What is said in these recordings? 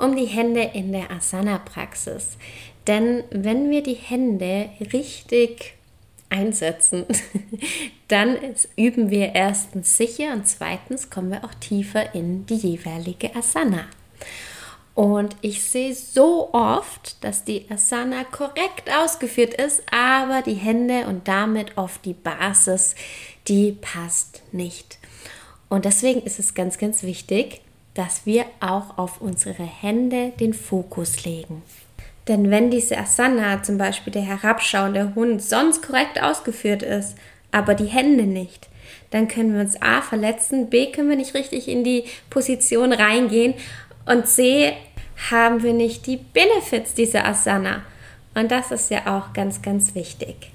um die Hände in der Asana-Praxis. Denn wenn wir die Hände richtig einsetzen, dann üben wir erstens sicher und zweitens kommen wir auch tiefer in die jeweilige Asana. Und ich sehe so oft, dass die Asana korrekt ausgeführt ist, aber die Hände und damit oft die Basis, die passt nicht. Und deswegen ist es ganz, ganz wichtig, dass wir auch auf unsere Hände den Fokus legen. Denn wenn diese Asana, zum Beispiel der herabschauende Hund, sonst korrekt ausgeführt ist, aber die Hände nicht, dann können wir uns A verletzen, B können wir nicht richtig in die Position reingehen und C haben wir nicht die Benefits dieser Asana. Und das ist ja auch ganz, ganz wichtig.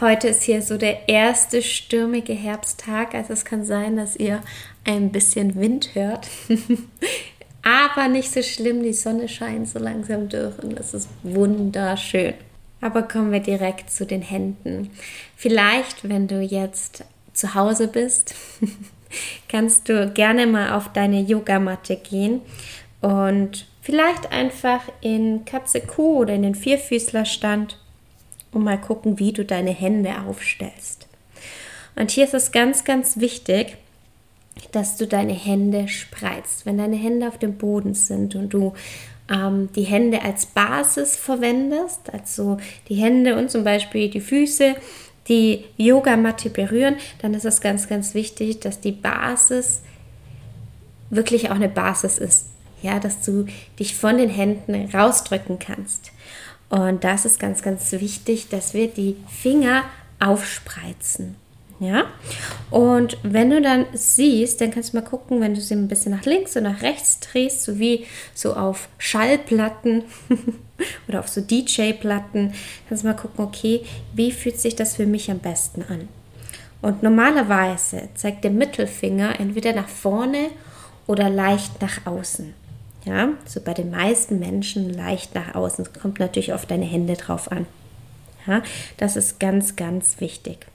Heute ist hier so der erste stürmige Herbsttag, also es kann sein, dass ihr ein bisschen Wind hört. Aber nicht so schlimm, die Sonne scheint so langsam durch und das ist wunderschön. Aber kommen wir direkt zu den Händen. Vielleicht, wenn du jetzt zu Hause bist, kannst du gerne mal auf deine Yogamatte gehen und vielleicht einfach in Katze-Kuh oder in den Vierfüßlerstand und mal gucken, wie du deine Hände aufstellst. Und hier ist es ganz, ganz wichtig, dass du deine Hände spreizt. Wenn deine Hände auf dem Boden sind und du ähm, die Hände als Basis verwendest, also die Hände und zum Beispiel die Füße, die Yogamatte berühren, dann ist es ganz, ganz wichtig, dass die Basis wirklich auch eine Basis ist. Ja, dass du dich von den Händen rausdrücken kannst. Und das ist ganz, ganz wichtig, dass wir die Finger aufspreizen. Ja, und wenn du dann siehst, dann kannst du mal gucken, wenn du sie ein bisschen nach links und nach rechts drehst, so wie so auf Schallplatten oder auf so DJ-Platten, kannst du mal gucken, okay, wie fühlt sich das für mich am besten an? Und normalerweise zeigt der Mittelfinger entweder nach vorne oder leicht nach außen. Ja, so bei den meisten Menschen leicht nach außen. Es kommt natürlich auf deine Hände drauf an. Ja, das ist ganz, ganz wichtig.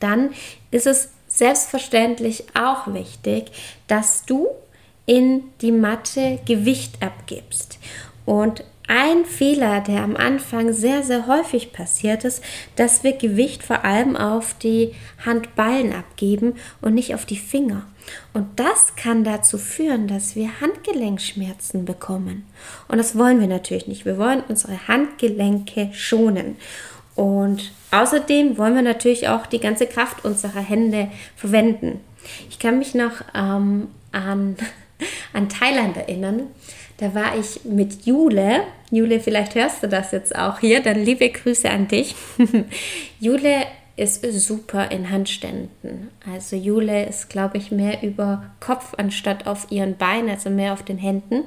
Dann ist es selbstverständlich auch wichtig, dass du in die Matte Gewicht abgibst. Und ein Fehler, der am Anfang sehr, sehr häufig passiert ist, dass wir Gewicht vor allem auf die Handballen abgeben und nicht auf die Finger. Und das kann dazu führen, dass wir Handgelenkschmerzen bekommen. Und das wollen wir natürlich nicht. Wir wollen unsere Handgelenke schonen. Und außerdem wollen wir natürlich auch die ganze Kraft unserer Hände verwenden. Ich kann mich noch ähm, an, an Thailand erinnern. Da war ich mit Jule. Jule, vielleicht hörst du das jetzt auch hier. Dann liebe Grüße an dich. Jule ist super in Handständen. Also Jule ist, glaube ich, mehr über Kopf anstatt auf ihren Beinen, also mehr auf den Händen.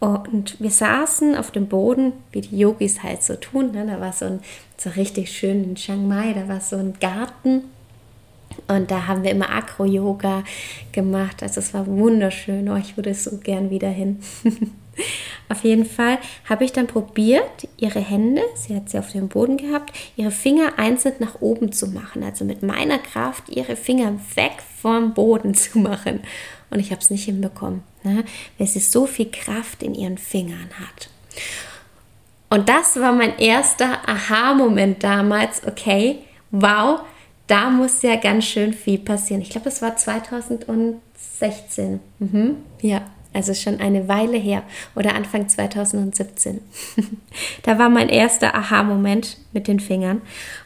Und wir saßen auf dem Boden, wie die Yogis halt so tun. Ne? Da war so ein, so richtig schön in Chiang Mai, da war so ein Garten. Und da haben wir immer Acro-Yoga gemacht. Also es war wunderschön. Oh, ich würde so gern wieder hin. Auf jeden Fall habe ich dann probiert, ihre Hände, sie hat sie auf dem Boden gehabt, ihre Finger einzeln nach oben zu machen. Also mit meiner Kraft ihre Finger weg vom Boden zu machen. Und ich habe es nicht hinbekommen, ne? weil sie so viel Kraft in ihren Fingern hat. Und das war mein erster Aha-Moment damals. Okay, wow, da muss ja ganz schön viel passieren. Ich glaube, das war 2016. Mhm, ja, also schon eine Weile her oder Anfang 2017. da war mein erster Aha-Moment mit den Fingern.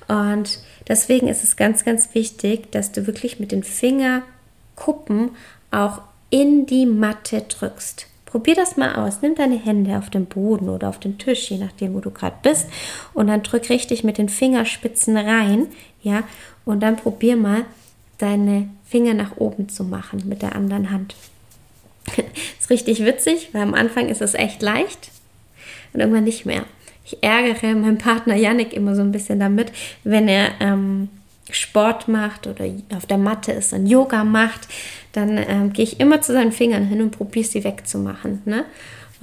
Und deswegen ist es ganz, ganz wichtig, dass du wirklich mit den Fingerkuppen auch in die Matte drückst. Probier das mal aus. Nimm deine Hände auf den Boden oder auf den Tisch, je nachdem, wo du gerade bist, und dann drück richtig mit den Fingerspitzen rein, ja, und dann probier mal deine Finger nach oben zu machen mit der anderen Hand. ist richtig witzig, weil am Anfang ist es echt leicht. und irgendwann nicht mehr. Ich ärgere meinen Partner Yannick immer so ein bisschen damit, wenn er ähm, Sport macht oder auf der Matte ist und Yoga macht, dann ähm, gehe ich immer zu seinen Fingern hin und probiere sie wegzumachen. Ne?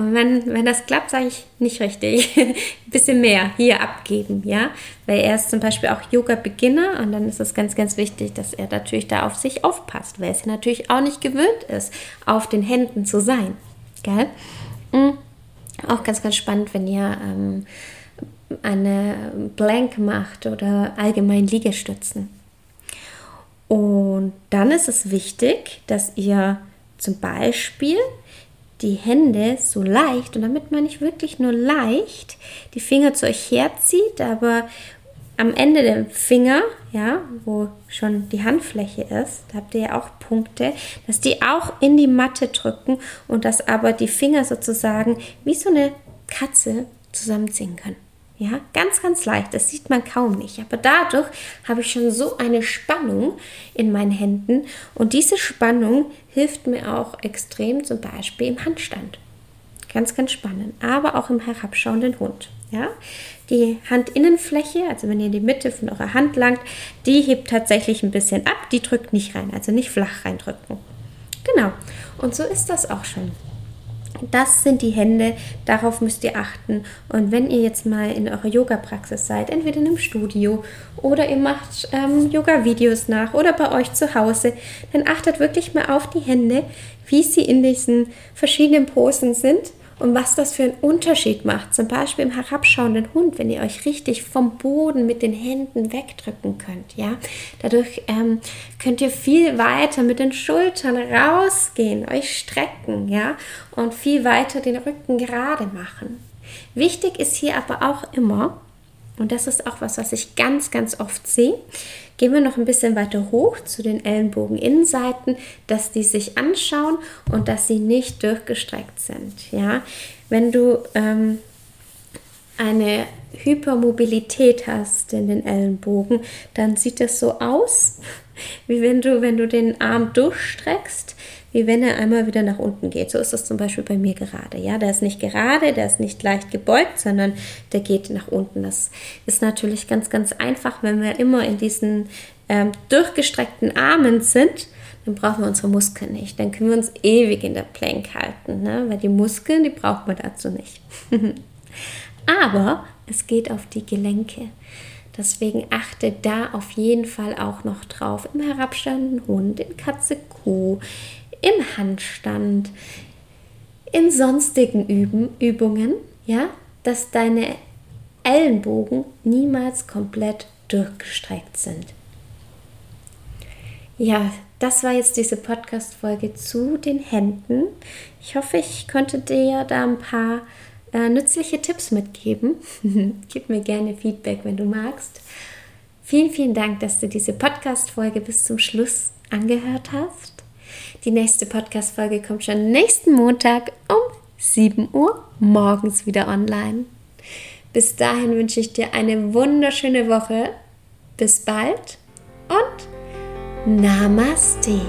Und wenn, wenn das klappt, sage ich nicht richtig. Ein bisschen mehr hier abgeben, ja. Weil er ist zum Beispiel auch Yoga-Beginner und dann ist es ganz, ganz wichtig, dass er natürlich da auf sich aufpasst, weil es natürlich auch nicht gewöhnt ist, auf den Händen zu sein. Gell? Mhm. Auch ganz, ganz spannend, wenn ihr ähm, eine Blank macht oder allgemein Liegestützen. Und dann ist es wichtig, dass ihr zum Beispiel die Hände so leicht, und damit meine ich wirklich nur leicht, die Finger zu euch herzieht, aber am Ende der Finger, ja, wo schon die Handfläche ist, da habt ihr ja auch Punkte, dass die auch in die Matte drücken und dass aber die Finger sozusagen wie so eine Katze zusammenziehen können. Ja, ganz, ganz leicht. Das sieht man kaum nicht. Aber dadurch habe ich schon so eine Spannung in meinen Händen. Und diese Spannung hilft mir auch extrem zum Beispiel im Handstand. Ganz, ganz spannend. Aber auch im herabschauenden Hund. Ja, die Handinnenfläche, also wenn ihr die Mitte von eurer Hand langt, die hebt tatsächlich ein bisschen ab. Die drückt nicht rein, also nicht flach reindrücken. Genau. Und so ist das auch schon. Das sind die Hände, darauf müsst ihr achten. Und wenn ihr jetzt mal in eurer Yoga-Praxis seid, entweder in einem Studio oder ihr macht ähm, Yoga-Videos nach oder bei euch zu Hause, dann achtet wirklich mal auf die Hände, wie sie in diesen verschiedenen Posen sind und was das für einen Unterschied macht. Zum Beispiel im herabschauenden Hund, wenn ihr euch richtig vom Boden mit den Händen wegdrücken könnt. Ja? Dadurch ähm, könnt ihr viel weiter mit den Schultern rausgehen, euch strecken ja? und viel weiter den Rücken gerade machen. Wichtig ist hier aber auch immer, und das ist auch was, was ich ganz, ganz oft sehe, Gehen wir noch ein bisschen weiter hoch zu den Ellenbogeninnenseiten, dass die sich anschauen und dass sie nicht durchgestreckt sind. Ja, wenn du ähm, eine Hypermobilität hast in den Ellenbogen, dann sieht das so aus, wie wenn du, wenn du den Arm durchstreckst, wie wenn er einmal wieder nach unten geht. So ist das zum Beispiel bei mir gerade. Ja, der ist nicht gerade, der ist nicht leicht gebeugt, sondern der geht nach unten. Das ist natürlich ganz, ganz einfach, wenn wir immer in diesen ähm, durchgestreckten Armen sind. Dann brauchen wir unsere Muskeln nicht. Dann können wir uns ewig in der Plank halten, ne? weil die Muskeln, die braucht man dazu nicht. Aber es geht auf die Gelenke. Deswegen achte da auf jeden Fall auch noch drauf. Im herabstehenden Hund, in Katze, Kuh, im Handstand, in sonstigen Üben, Übungen, ja, dass deine Ellenbogen niemals komplett durchgestreckt sind. Ja, das war jetzt diese Podcast-Folge zu den Händen. Ich hoffe, ich konnte dir da ein paar äh, nützliche Tipps mitgeben. Gib mir gerne Feedback, wenn du magst. Vielen, vielen Dank, dass du diese Podcast-Folge bis zum Schluss angehört hast. Die nächste Podcast-Folge kommt schon nächsten Montag um 7 Uhr morgens wieder online. Bis dahin wünsche ich dir eine wunderschöne Woche. Bis bald und Namaste.